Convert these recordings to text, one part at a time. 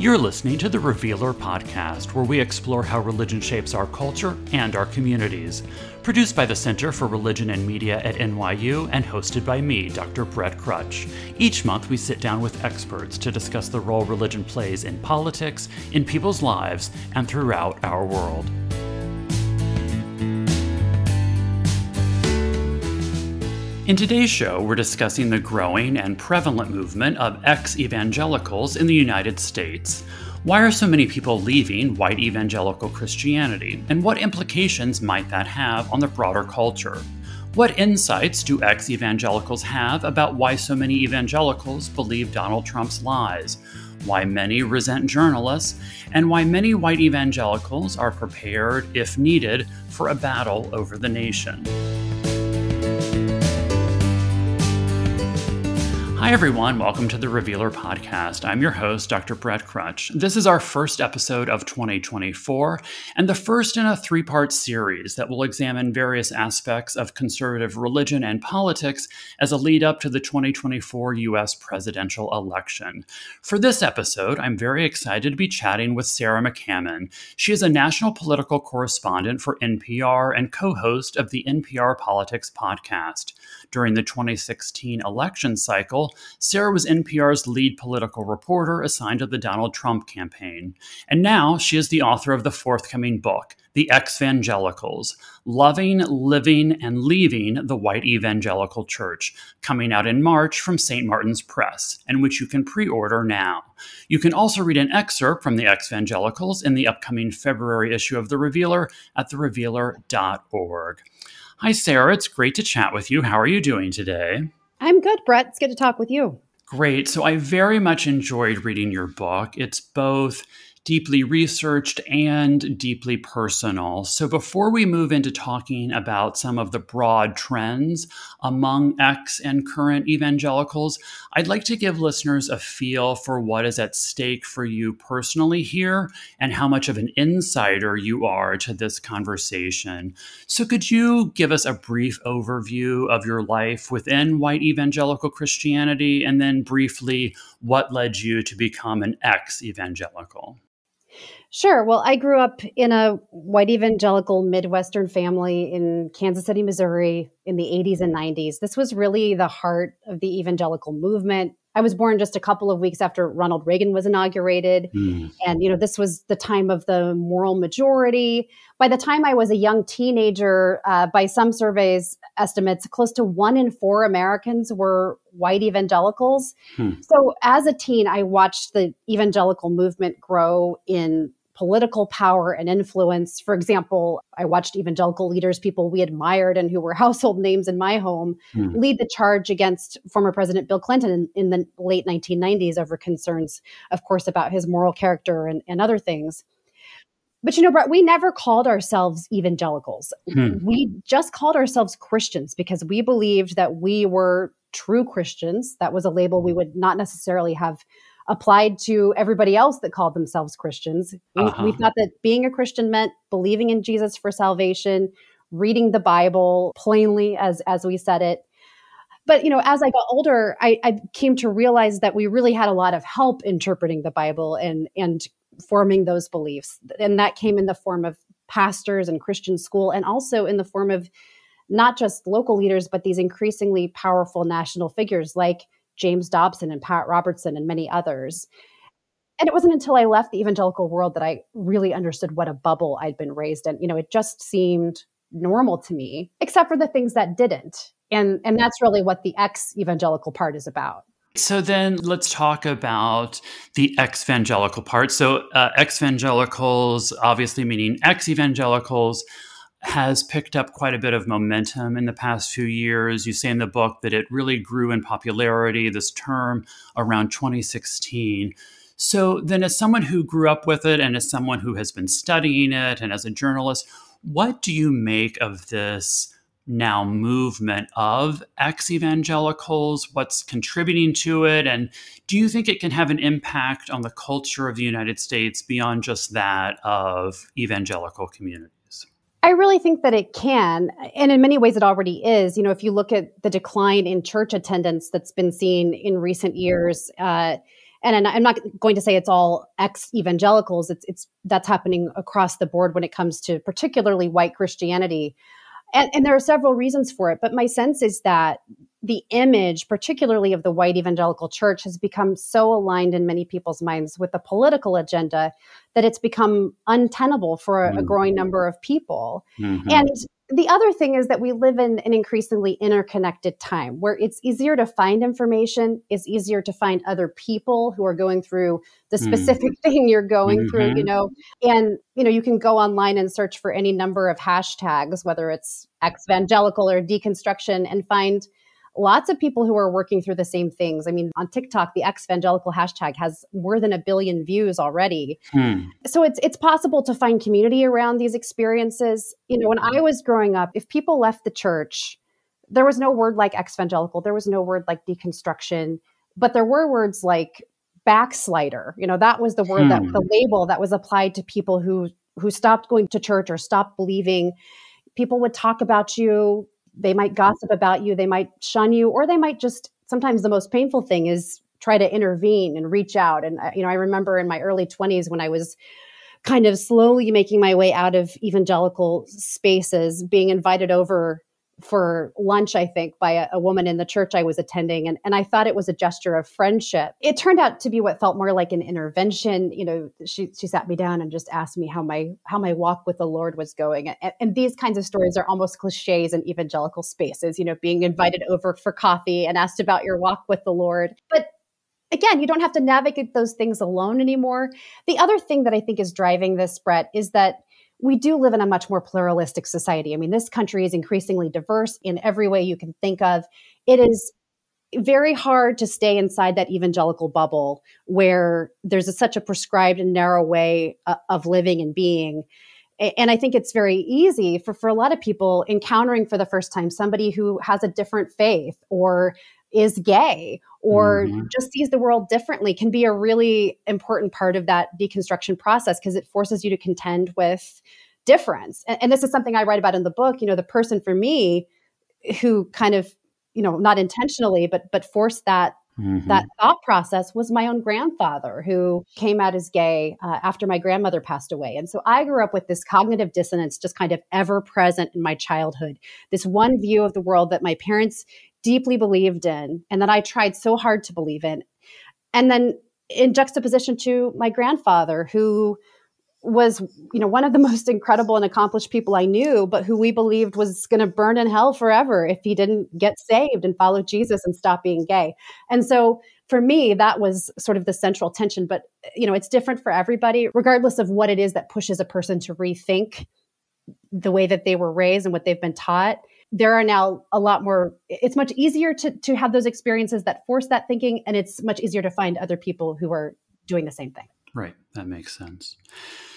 You're listening to the Revealer podcast, where we explore how religion shapes our culture and our communities. Produced by the Center for Religion and Media at NYU and hosted by me, Dr. Brett Krutzsch. Each month, we sit down with experts to discuss the role religion plays in politics, in people's lives, and throughout our world. In today's show, we're discussing the growing and prevalent movement of ex evangelicals in the United States. Why are so many people leaving white evangelical Christianity, and what implications might that have on the broader culture? What insights do ex evangelicals have about why so many evangelicals believe Donald Trump's lies? Why many resent journalists, and why many white evangelicals are prepared, if needed, for a battle over the nation. Hi, everyone. Welcome to the Revealer Podcast. I'm your host, Dr. Brett Krutzsch. This is our first episode of 2024 and the first in a three part series that will examine various aspects of conservative religion and politics as a lead up to the 2024 U.S. presidential election. For this episode, I'm very excited to be chatting with Sarah McCammon. She is a national political correspondent for NPR and co host of the NPR Politics Podcast. During the 2016 election cycle, Sarah was NPR's lead political reporter assigned to the Donald Trump campaign. And now she is the author of the forthcoming book, The Exvangelicals Loving, Living, and Leaving the White Evangelical Church, coming out in March from St. Martin's Press, and which you can pre order now. You can also read an excerpt from The Exvangelicals in the upcoming February issue of The Revealer at therevealer.org. Hi, Sarah. It's great to chat with you. How are you doing today? I'm good, Brett. It's good to talk with you. Great. So, I very much enjoyed reading your book. It's both deeply researched and deeply personal. So, before we move into talking about some of the broad trends among ex and current evangelicals, I'd like to give listeners a feel for what is at stake for you personally here and how much of an insider you are to this conversation. So, could you give us a brief overview of your life within white evangelical Christianity and then briefly what led you to become an ex evangelical? Sure. Well, I grew up in a white evangelical Midwestern family in Kansas City, Missouri in the 80s and 90s. This was really the heart of the evangelical movement. I was born just a couple of weeks after Ronald Reagan was inaugurated. Mm. And, you know, this was the time of the moral majority. By the time I was a young teenager, uh, by some surveys estimates, close to one in four Americans were white evangelicals. Hmm. So as a teen, I watched the evangelical movement grow in political power and influence. For example, I watched evangelical leaders, people we admired and who were household names in my home, mm. lead the charge against former President Bill Clinton in, in, the late 1990s over concerns, of course, about his moral character and, and other things. But you know, Brett, we never called ourselves evangelicals. Hmm. We just called ourselves Christians because we believed that we were true Christians. That was a label we would not necessarily have applied to everybody else that called themselves Christians. We, uh-huh. we thought that being a Christian meant believing in Jesus for salvation, reading the Bible plainly as as we said it. But you know, as I got older, I, I came to realize that we really had a lot of help interpreting the Bible and and forming those beliefs, and that came in the form of pastors and Christian school, and also in the form of not just local leaders, but these increasingly powerful national figures like James Dobson and Pat Robertson and many others. And it wasn't until I left the evangelical world that I really understood what a bubble I'd been raised in. You know, it just seemed normal to me, except for the things that didn't. And and that's really what the ex evangelical part is about. So then let's talk about the ex evangelical part. So uh, ex evangelicals, obviously meaning ex evangelicals, has picked up quite a bit of momentum in the past few years. You say in the book that it really grew in popularity, this term, around 2016. So, then, as someone who grew up with it and as someone who has been studying it and as a journalist, what do you make of this now movement of ex evangelicals? What's contributing to it? And do you think it can have an impact on the culture of the United States beyond just that of evangelical community? I really think that it can. And in many ways, it already is. You know, if you look at the decline in church attendance that's been seen in recent years, uh, and I'm not going to say it's all ex evangelicals. It's it's that's happening across the board when it comes to particularly white Christianity, and, and there are several reasons for it. But my sense is that the image, particularly of the white evangelical church, has become so aligned in many people's minds with the political agenda that it's become untenable for a, mm-hmm. a growing number of people. Mm-hmm. And the other thing is that we live in an increasingly interconnected time where it's easier to find information, it's easier to find other people who are going through the hmm. specific mm. thing you're going mm-hmm. through, you know. And you know, you can go online and search for any number of hashtags whether it's evangelical or deconstruction and find lots of people who are working through the same things. I mean, on TikTok, the ex-evangelical hashtag has more than a billion views already. Hmm. So it's it's possible to find community around these experiences. You know, when I was growing up, if people left the church, there was no word like ex-evangelical, there was no word like deconstruction, but there were words like backslider. You know, that was the word hmm. that the label that was applied to people who who stopped going to church or stopped believing. People would talk about you they might gossip about you, they might shun you, or they might just sometimes the most painful thing is try to intervene and reach out. And, uh, you know, I remember in my early 20s when I was kind of slowly making my way out of evangelical spaces, being invited over for lunch, I think, by a, a, woman in the church I was attending. And, and I thought it was a gesture of friendship. It turned out to be what felt more like an intervention. You know, she, she sat me down and just asked me how my, how my walk with the Lord was going. And, and these kinds of stories are almost cliches in evangelical spaces, you know, being invited over for coffee and asked about your walk with the Lord. But again, you don't have to navigate those things alone anymore. The other thing that I think is driving this, Brett, is that we do live in a much more pluralistic society. I mean, this country is increasingly diverse in every way you can think of. It is very hard to stay inside that evangelical bubble where there's a, such a prescribed and narrow way uh, of living and being. And I think it's very easy for, for a lot of people encountering for the first time somebody who has a different faith or is gay or mm-hmm. just sees the world differently can be a really important part of that deconstruction process because it forces you to contend with difference. And, and, this is something I write about in the book. You know, the person for me who kind of, you know, not intentionally, but but forced that Mm-hmm. That thought process was my own grandfather who came out as gay uh, after my grandmother passed away. And so I grew up with this cognitive dissonance just kind of ever present in my childhood. This one view of the world that my parents deeply believed in and that I tried so hard to believe in. And then in juxtaposition to my grandfather, who was you know one of the most incredible and accomplished people I knew, but who we believed was going to burn in hell forever if he didn't get saved and follow Jesus and stop being gay. And so for me, that was sort of the central tension. But you know, it's different for everybody, regardless of what it is that pushes a person to rethink the way that they were raised and what they've been taught there are now a lot more it's much easier to to have those experiences that force that thinking and it's much easier to find other people who are doing the same thing. Right. That makes sense.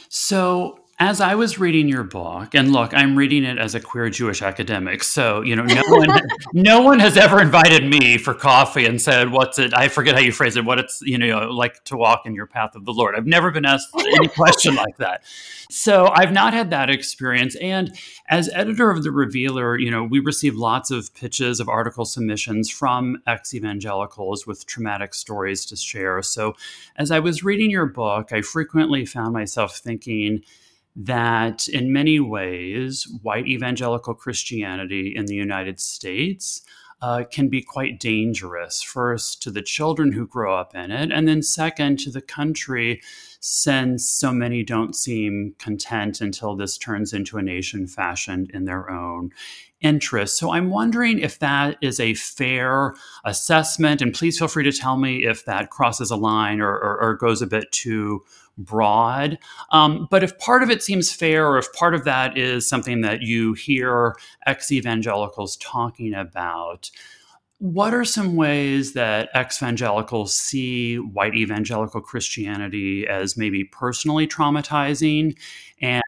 So as I was reading your book, and look, I'm reading it as a queer Jewish academic, so you know, no one, no one has ever invited me for coffee and said, "What's it?" I forget how you phrase it. What it's you know like to walk in your path of the Lord. I've never been asked any question like that, so I've not had that experience. And as editor of the Revealer, you know, we receive lots of pitches of article submissions from ex evangelicals with traumatic stories to share. So as I was reading your book, I frequently found myself thinking that in many ways, white evangelical Christianity in the United States uh, can be quite dangerous, first to the children who grow up in it, and then second to the country, since so many don't seem content until this turns into a nation fashioned in their own interest. So I'm wondering if that is a fair assessment, and please feel free to tell me if that crosses a line or, or, or goes a bit too broad. Um, but if part of it seems fair, or if part of that is something that you hear ex evangelicals talking about, what are some ways that ex evangelicals see white evangelical Christianity as maybe personally traumatizing and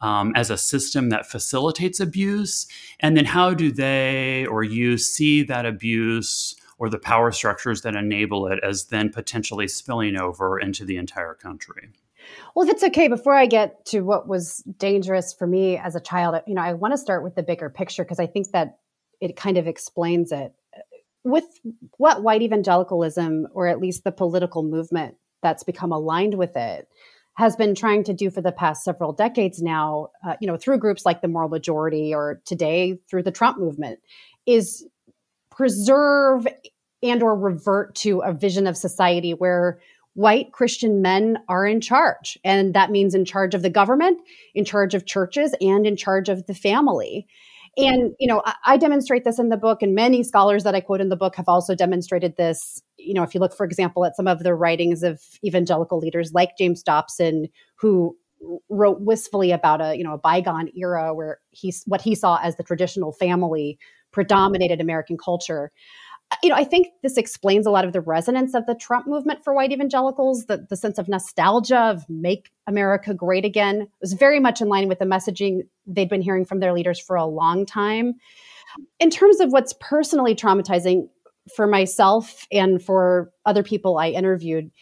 um, as a system that facilitates abuse? And then how do they or you see that abuse? Or the power structures that enable it as then potentially spilling over into the entire country. Well, if it's okay, before I get to what was dangerous for me as a child, you know, I want to start with the bigger picture because I think that it kind of explains it. with what white evangelicalism, or at least the political movement that's become aligned with it, has been trying to do for the past several decades now, uh, you know, through groups like the Moral Majority or today through the Trump movement, is preserve and or revert to a vision of society where white Christian men are in charge. And that means in charge of the government, in charge of churches, and in charge of the family. And, you know, I, I, demonstrate this in the book, and many scholars that I quote in the book have also demonstrated this. You know, if you look, for example, at some of the writings of evangelical leaders like James Dobson, who wrote wistfully about a, you know, a bygone era where he's what he saw as the traditional family predominated American culture uh, you know, I think this explains a lot of the resonance of the Trump movement for white evangelicals, the, the sense of nostalgia of make America great again was very much in line with the messaging they'd been hearing from their leaders for a long time. In terms of what's personally traumatizing for myself and for other people I interviewed,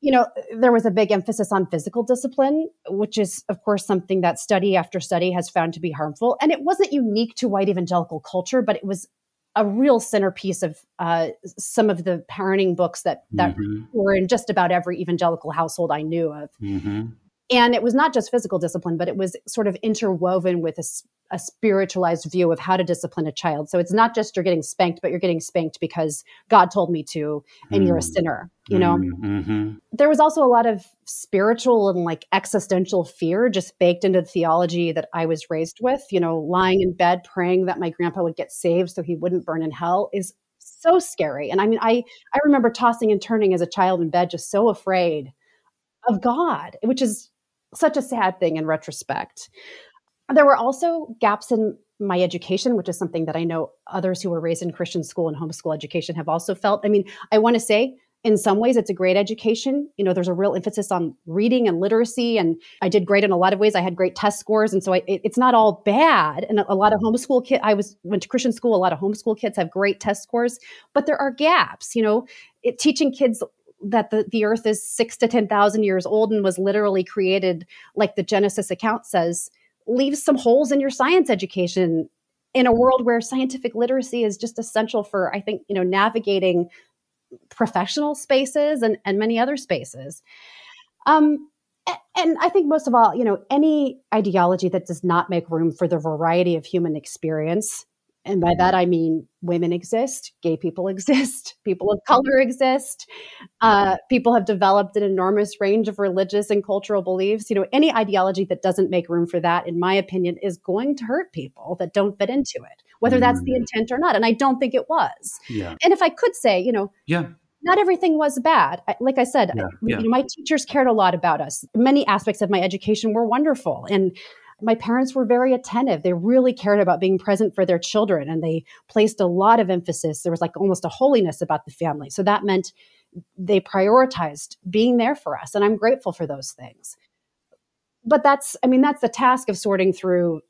you know, there was a big emphasis on physical discipline, which is, of course, something that study after study has found to be harmful. And it wasn't unique to white evangelical culture, but it was a real centerpiece of uh, some of the parenting books that that mm-hmm. were in just about every evangelical household I knew of. Mm-hmm. And it was not just physical discipline, but it was sort of interwoven with a, a, spiritualized view of how to discipline a child. So it's not just you're getting spanked, but you're getting spanked because God told me to, and mm-hmm. you're a mm. sinner. You know, mm-hmm. there was also a lot of spiritual and like existential fear just baked into the theology that I was raised with. You know, lying in bed praying that my grandpa would get saved so he wouldn't burn in hell is so scary. And I mean, I I remember tossing and turning as a child in bed, just so afraid of God, which is such a sad thing in retrospect. There were also gaps in my education, which is something that I know others who were raised in Christian school and homeschool education have also felt. I mean, I want to say in some ways it's a great education you know there's a real emphasis on reading and literacy and i did great in a lot of ways i had great test scores and so I, it, it's not all bad and a, a lot of homeschool kids i was went to christian school a lot of homeschool kids have great test scores but there are gaps you know it, teaching kids that the, the earth is six to 10,000 years old and was literally created like the Genesis account says, leaves some holes in your science education in a world where scientific literacy is just essential for, I think, you know, navigating professional spaces and, and many other spaces. Um, and I think most of all, you know, any ideology that does not make room for the variety of human experience and by that, I mean women exist, gay people exist, people of color exist. Uh, people have developed an enormous range of religious and cultural beliefs. You know, any ideology that doesn't make room for that, in my opinion, is going to hurt people that don't fit into it, whether that's the mm. intent or not. And I don't think it was. Yeah. And if I could say, you know, yeah not everything was bad. Like I said, yeah, yeah. You know, my teachers cared a lot about us. Many aspects of my education were wonderful. And my parents were very attentive. They really cared about being present for their children and they placed a lot of emphasis. There was like almost a holiness about the family. So that meant they prioritized being there for us. And I'm grateful for those things. But that's, I mean, that's the task of sorting through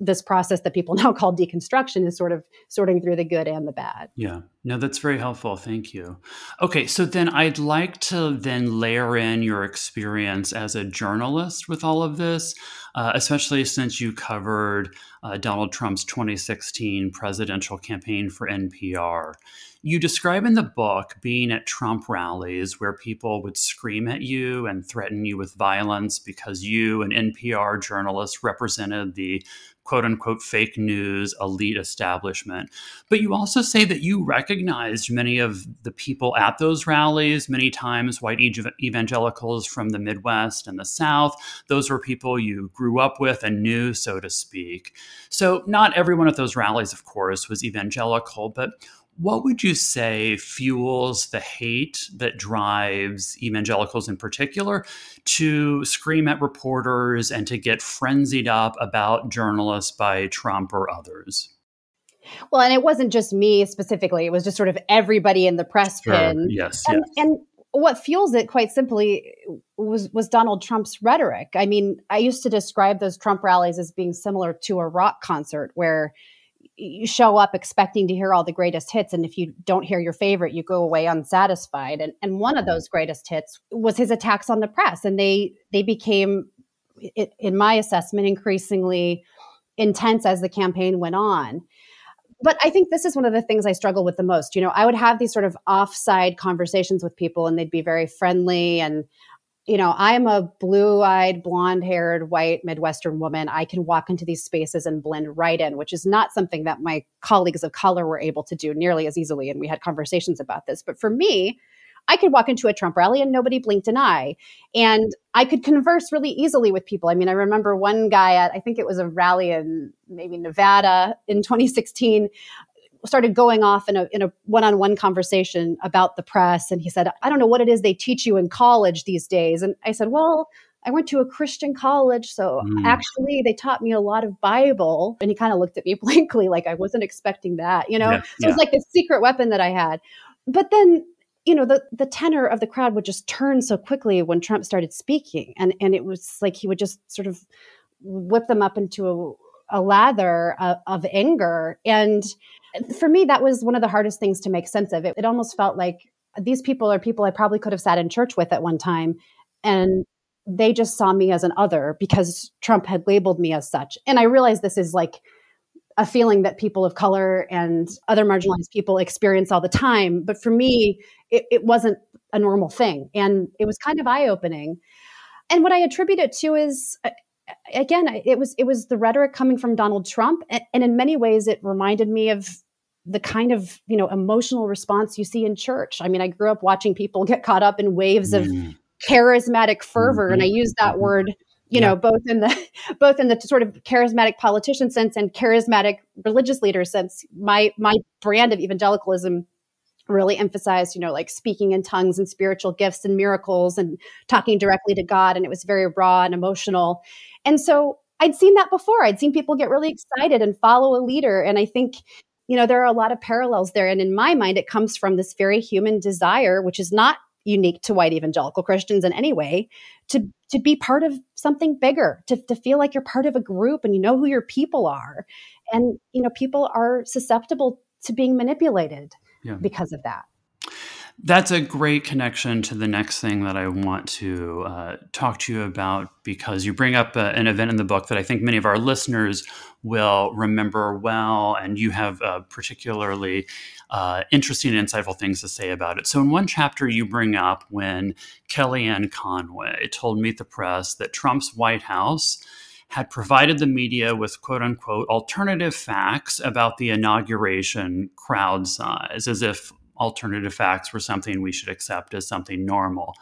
this process that people now call deconstruction is sort of sorting through the good and the bad. Yeah. No, that's very helpful. Thank you. Okay, so then I'd like to then layer in your experience as a journalist with all of this, uh, especially since you covered uh, Donald Trump's 2016 presidential campaign for NPR. You describe in the book being at Trump rallies where people would scream at you and threaten you with violence because you, an NPR journalist, represented the quote unquote fake news elite establishment. But you also say that you recognized many of the people at those rallies, many times white evangelicals from the Midwest and the South. Those were people you grew up with and knew, so to speak. So, not everyone at those rallies, of course, was evangelical, but what would you say fuels the hate that drives evangelicals in particular to scream at reporters and to get frenzied up about journalists by Trump or others? Well, and it wasn't just me specifically, it was just sort of everybody in the press sure. pin. Yes, and, yes. and what fuels it quite simply was was Donald Trump's rhetoric. I mean, I used to describe those Trump rallies as being similar to a rock concert where you show up expecting to hear all the greatest hits and if you don't hear your favorite you go away unsatisfied and and one of those greatest hits was his attacks on the press and they they became in my assessment increasingly intense as the campaign went on but I think this is one of the things I struggle with the most. You know, I would have these sort of offside conversations with people and they'd be very friendly and you know, I'm a blue eyed, blonde haired, white Midwestern woman. I can walk into these spaces and blend right in, which is not something that my colleagues of color were able to do nearly as easily. And we had conversations about this. But for me, I could walk into a Trump rally and nobody blinked an eye. And I could converse really easily with people. I mean, I remember one guy at, I think it was a rally in maybe Nevada in 2016 started going off in a in a one-on-one conversation about the press and he said i don't know what it is they teach you in college these days and i said well I went to a Christian college, so mm. actually they taught me a lot of Bible. And he kind of looked at me blankly, like I wasn't expecting that, you know? Yeah, so yeah. it was like the secret weapon that I had. But then you know the the tenor of the crowd would just turn so quickly when Trump started speaking, and and it was like he would just sort of whip them up into a, a lather of, of anger. And for me, that was one of the hardest things to make sense of. It, it almost felt like these people are people I probably could have sat in church with at one time, and they just saw me as an other because Trump had labeled me as such. And I realize this is like a feeling that people of color and other marginalized people experience all the time. But for me, it, it wasn't a normal thing. And it was kind of eye opening. And what I attribute it to is, again, it was it was the rhetoric coming from Donald Trump, and, and in many ways, it reminded me of the kind of you know emotional response you see in church. I mean, I grew up watching people get caught up in waves mm. of charismatic fervor, mm-hmm. and I use that mm-hmm. word you yeah. know both in the both in the sort of charismatic politician sense and charismatic religious leader sense my my brand of evangelicalism really emphasized you know like speaking in tongues and spiritual gifts and miracles and talking directly to god and it was very raw and emotional and so i'd seen that before i'd seen people get really excited and follow a leader and i think you know there are a lot of parallels there and in my mind it comes from this very human desire which is not unique to white evangelical Christians in any way to to be part of something bigger, to, to feel like you're part of a group and you know who your people are. And you know, people are susceptible to being manipulated yeah. because of that. That's a great connection to the next thing that I want to uh, talk to you about because you bring up uh, an event in the book that I think many of our listeners will remember well, and you have uh, particularly uh, interesting and insightful things to say about it. So, in one chapter, you bring up when Kellyanne Conway told Meet the Press that Trump's White House had provided the media with quote unquote alternative facts about the inauguration crowd size, as if alternative facts were something we should accept as something normal.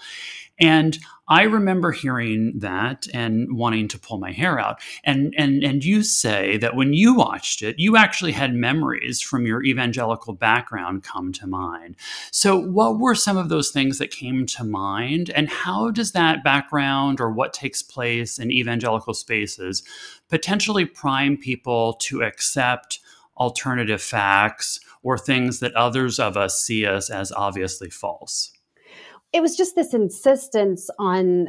And I remember hearing that and wanting to pull my hair out. And and and you say that when you watched it, you actually had memories from your evangelical background come to mind. So what were some of those things that came to mind and how does that background or what takes place in evangelical spaces potentially prime people to accept alternative facts or things that others of us see us as obviously false? It was just this insistence on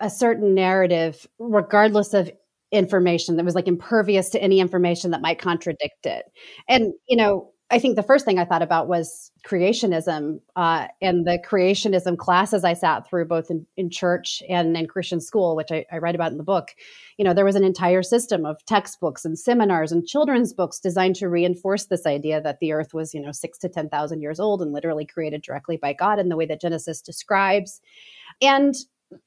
a certain narrative, regardless of information that was like impervious to any information that might contradict it. And, you know, I think the first thing I thought about was creationism uh, and the creationism classes I sat through both in, in church and in Christian school, which I, I, write about in the book. You know, there was an entire system of textbooks and seminars and children's books designed to reinforce this idea that the earth was, you know, six to 10,000 years old and literally created directly by God in the way that Genesis describes. And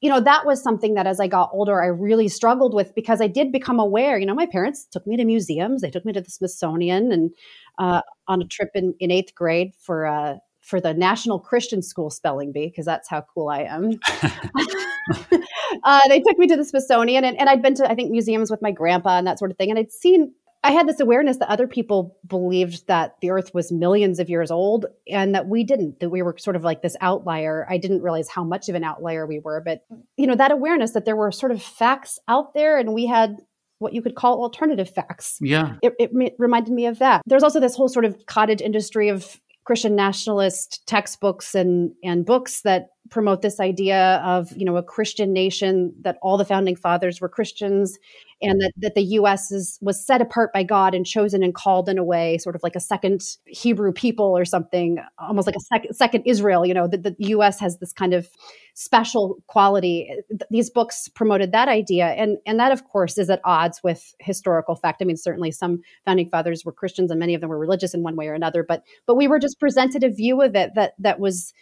you know, that was something that as I got older, I really struggled with because I did become aware. You know, my parents took me to museums, they took me to the Smithsonian and uh, on a trip in, in eighth grade for uh, for the National Christian School Spelling Bee, because that's how cool I am. uh, they took me to the Smithsonian, and, and I'd been to, I think, museums with my grandpa and that sort of thing. And I'd seen I had this awareness that other people believed that the earth was millions of years old and that we didn't, that we were sort of like this outlier. I didn't realize how much of an outlier we were, but you know, that awareness that there were sort of facts out there and we had what you could call alternative facts. Yeah. It, it reminded me of that. There's also this whole sort of cottage industry of Christian nationalist textbooks and and books that promote this idea of you know a Christian nation that all the founding fathers were Christians and that, that the US is was set apart by God and chosen and called in a way sort of like a second Hebrew people or something almost like a second second Israel you know that the US has this kind of special quality. These books promoted that idea and and that of course is at odds with historical fact. I mean certainly some founding fathers were Christians and many of them were religious in one way or another but but we were just presented a view of it that that was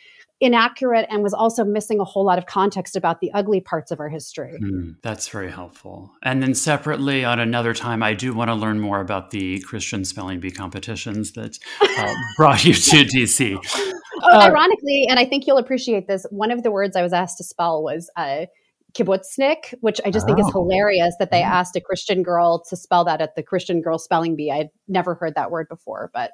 inaccurate and was also missing a whole lot of context about the ugly parts of our history. Mm, that's very helpful. And then separately, on another time, I do want to learn more about the Christian spelling bee competitions that uh, brought you to DC. Oh, uh, ironically, and I think you'll appreciate this, one of the words I was asked to spell was uh, kibbutznik, which I just oh. think is oh. hilarious that they mm-hmm. asked a Christian girl to spell that at the Christian girl spelling bee. I'd never heard that word before, but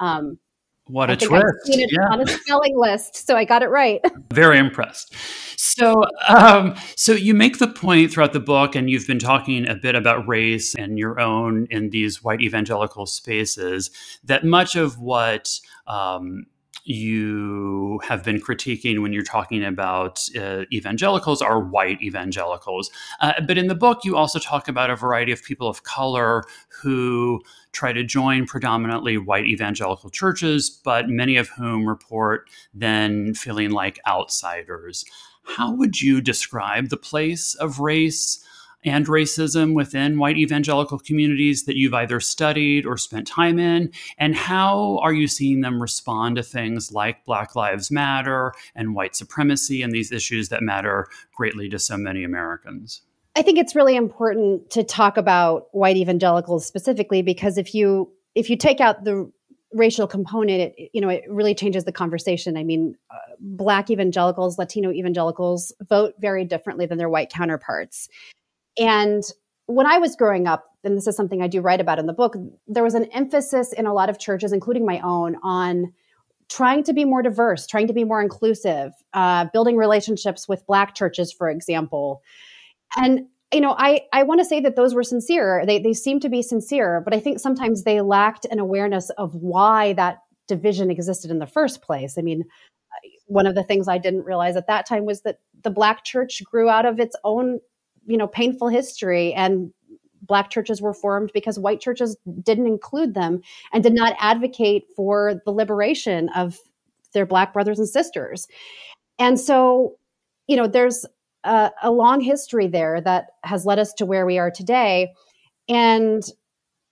um, what a twist! it yeah. on a spelling list, so I got it right. Very impressed. So, um, so you make the point throughout the book, and you've been talking a bit about race and your own in these white evangelical spaces. That much of what um, you have been critiquing when you're talking about uh, evangelicals are white evangelicals. Uh, but in the book, you also talk about a variety of people of color who try to join predominantly white evangelical churches, but many of whom report then feeling like outsiders. How would you describe the place of race? And racism within white evangelical communities that you've either studied or spent time in? And how are you seeing them respond to things like Black Lives Matter and white supremacy and these issues that matter greatly to so many Americans? I think it's really important to talk about white evangelicals specifically because if you if you take out the racial component it you know it really changes the conversation i mean uh, black evangelicals latino evangelicals vote very differently than their white counterparts and when I was growing up, and this is something I do write about in the book, there was an emphasis in a lot of churches, including my own, on trying to be more diverse, trying to be more inclusive, uh, building relationships with Black churches, for example. And you know, I, I want to say that those were sincere. They, they seem to be sincere, but I think sometimes they lacked an awareness of why that division existed in the first place. I mean, one of the things I didn't realize at that time was that the Black church grew out of its own you know painful history and black churches were formed because white churches didn't include them and did not advocate for the liberation of their black brothers and sisters. And so you know there's a, a long history there that has led us to where we are today. And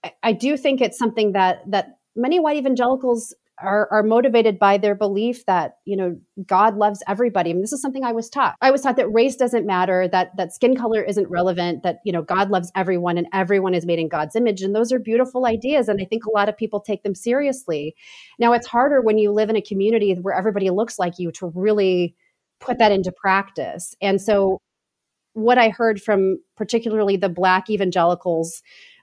I, I do think it's something that that many white evangelicals are, are motivated by their belief that you know god loves everybody. I mean, this is something i was taught. I was taught that race doesn't matter that that skin color isn't relevant that you know god loves everyone and everyone is made in god's image. And those are beautiful ideas and i think a lot of people take them seriously. Now it's harder when you live in a community where everybody looks like you to really put that into practice. And so what i heard from particularly the black evangelicals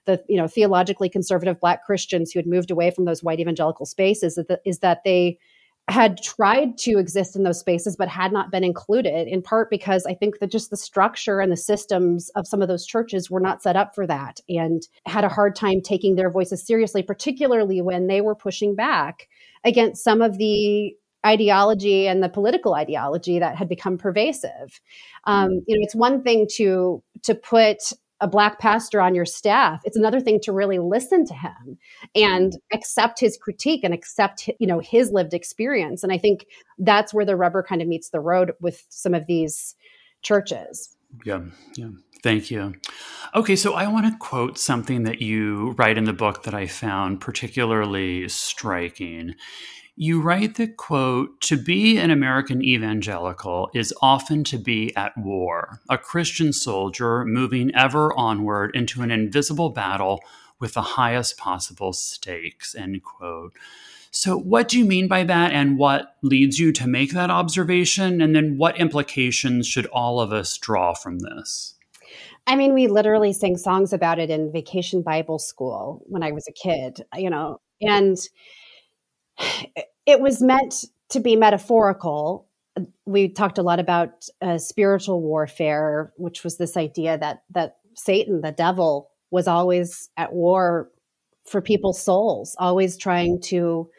the you know theologically conservative black christians who had moved away from those white evangelical spaces is that, is that they had tried to exist in those spaces but had not been included in part because i think that just the structure and the systems of some of those churches were not set up for that and had a hard time taking their voices seriously particularly when they were pushing back against some of the ideology and the political ideology that had become pervasive. Um, you know it's one thing to to put a black pastor on your staff it's another thing to really listen to him and accept his critique and accept you know his lived experience. And i think that's where the rubber kind of meets the road with some of these churches. Yeah yeah. Thank you. Okay so i want to quote something that you write in the book that i found particularly striking you write that, quote, to be an American evangelical is often to be at war, a Christian soldier moving ever onward into an invisible battle with the highest possible stakes, end quote. So, what do you mean by that, and what leads you to make that observation? And then, what implications should all of us draw from this? I mean, we literally sang songs about it in vacation Bible school when I was a kid, you know, and it was meant to be metaphorical. We talked a lot about uh, spiritual warfare, which was this idea that that Satan, the devil, was always at war for people's souls, always trying to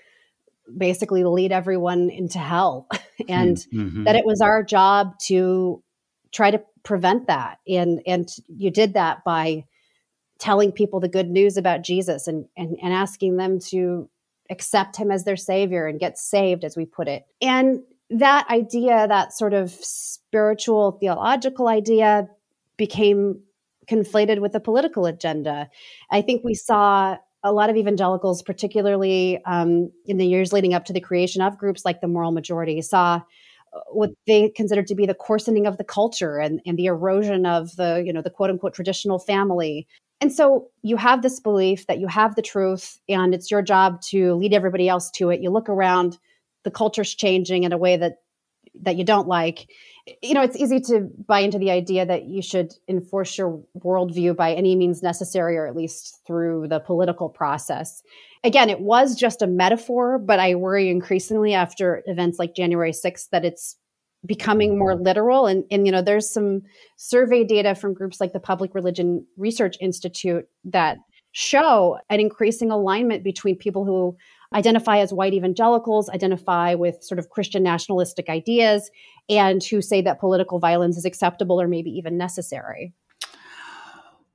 basically lead everyone into hell and mm-hmm. that it was our job to try to prevent that and and you did that by telling people the good news about Jesus and and, and asking them to accept him as their savior and get saved as we put it and that idea that sort of spiritual theological idea became conflated with the political agenda i think we saw a lot of evangelicals, particularly um, in the years leading up to the creation of groups like the Moral Majority, saw uh, what they considered to be the coarsening of the culture and, and the erosion of the, you know, the quote unquote traditional family. And so you have this belief that you have the truth and it's your job to lead everybody else to it. You look around, the culture's changing in a way that that you don't like you know, it's easy to buy into the idea that you should enforce your worldview by any means necessary, or at least through the political process. Again, it was just a metaphor, but I worry increasingly after events like January 6th that it's becoming more literal. And, and, you know, there's some survey data from groups like the Public Religion Research Institute that show an increasing alignment between people who identify as white evangelicals, identify with sort of Christian nationalistic ideas, and who say that political violence is acceptable or maybe even necessary.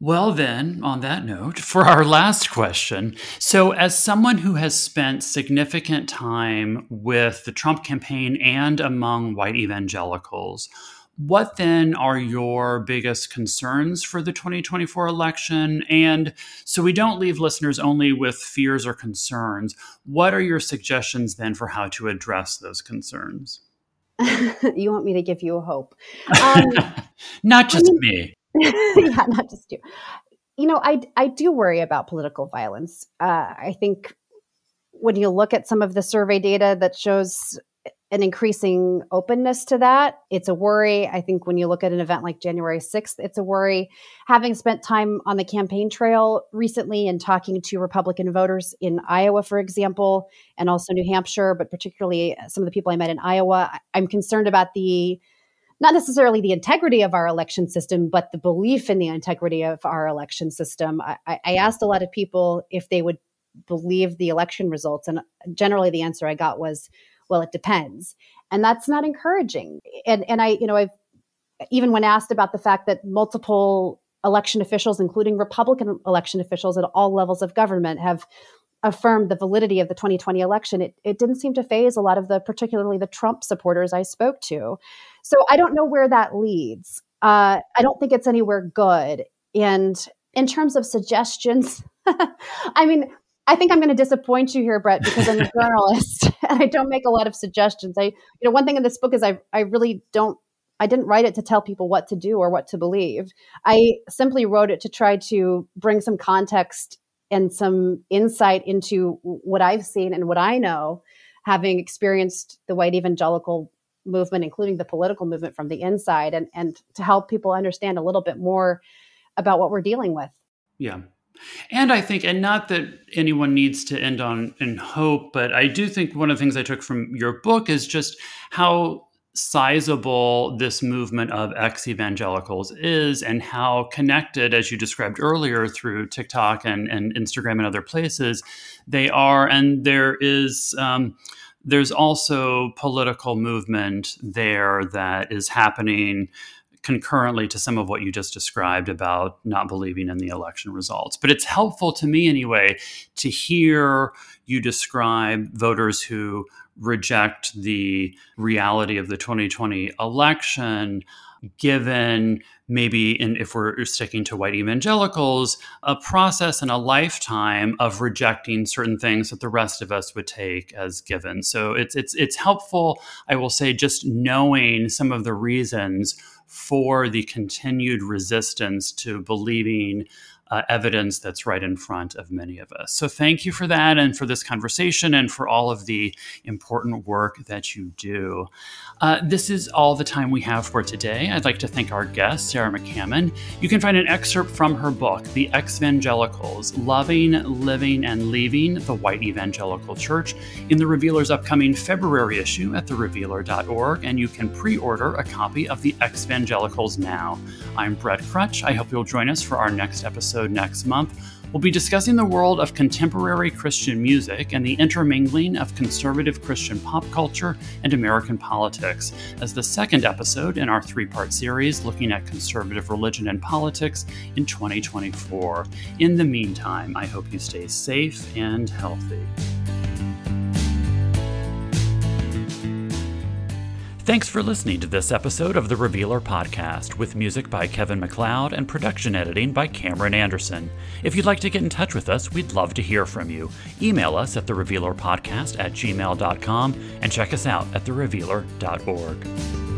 Well, then, on that note, for our last question. So, as someone who has spent significant time with the Trump campaign and among white evangelicals, what then are your biggest concerns for the 2024 election? And so we don't leave listeners only with fears or concerns, what are your suggestions then for how to address those concerns? you want me to give you a hope? Um, not just I mean, me. yeah, not just you. You know, I, I do worry about political violence. Uh, I think when you look at some of the survey data that shows an increasing openness to that. It's a worry. I think when you look at an event like January 6th, it's a worry. Having spent time on the campaign trail recently and talking to Republican voters in Iowa, for example, and also New Hampshire, but particularly some of the people I met in Iowa, I'm concerned about the not necessarily the integrity of our election system, but the belief in the integrity of our election system. I, I asked a lot of people if they would believe the election results, and generally the answer I got was, well it depends. And that's not encouraging. And and i you know i've even when asked about the fact that multiple election officials including republican election officials at all levels of government have affirmed the validity of the 2020 election it, it didn't seem to faze a lot of the particularly the trump supporters i spoke to so i don't know where that leads uh, i don't think it's anywhere good and in terms of suggestions i mean I think I'm going to disappoint you here, Brett, because I'm a journalist and I don't make a lot of suggestions. I, you know, one thing in this book is I, I really don't, I didn't write it to tell people what to do or what to believe. I simply wrote it to try to bring some context and some insight into what I've seen and what I know, having experienced the white evangelical movement, including the political movement from the inside, and, and to help people understand a little bit more about what we're dealing with. Yeah. And I think, and not that anyone needs to end on in hope, but I do think one of the things I took from your book is just how sizable this movement of ex evangelicals is and how connected, as you described earlier, through TikTok and, and Instagram and other places, they are. And there is. Um, there's also political movement there that is happening concurrently to some of what you just described about not believing in the election results. But it's helpful to me anyway to hear you describe voters who reject the reality of the 2020 election given maybe in, if we're sticking to white evangelicals a process and a lifetime of rejecting certain things that the rest of us would take as given. So it's it's it's helpful i will say just knowing some of the reasons for the continued resistance to believing uh, evidence that's right in front of many of us. So, thank you for that and for this conversation and for all of the important work that you do. Uh, this is all the time we have for today. I'd like to thank our guest, Sarah McCammon. You can find an excerpt from her book, The Exvangelicals Loving, Living, and Leaving the White Evangelical Church, in the Revealer's upcoming February issue at therevealer.org, and you can pre order a copy of The Exvangelicals now. I'm Brett Krutzsch. I hope you'll join us for our next episode episode next month We'll be discussing the world of contemporary Christian music and the intermingling of conservative Christian pop culture and American politics as the second episode in our three part series looking at conservative religion and politics in 2024. In the meantime, I hope you stay safe and healthy. Thanks for listening to this episode of the Revealer Podcast with music by Kevin MacLeod and production editing by Cameron Anderson. If you'd like to get in touch with us, we'd love to hear from you. Email us at therevealerpodcast at gmail.com and check us out at therevealer.org.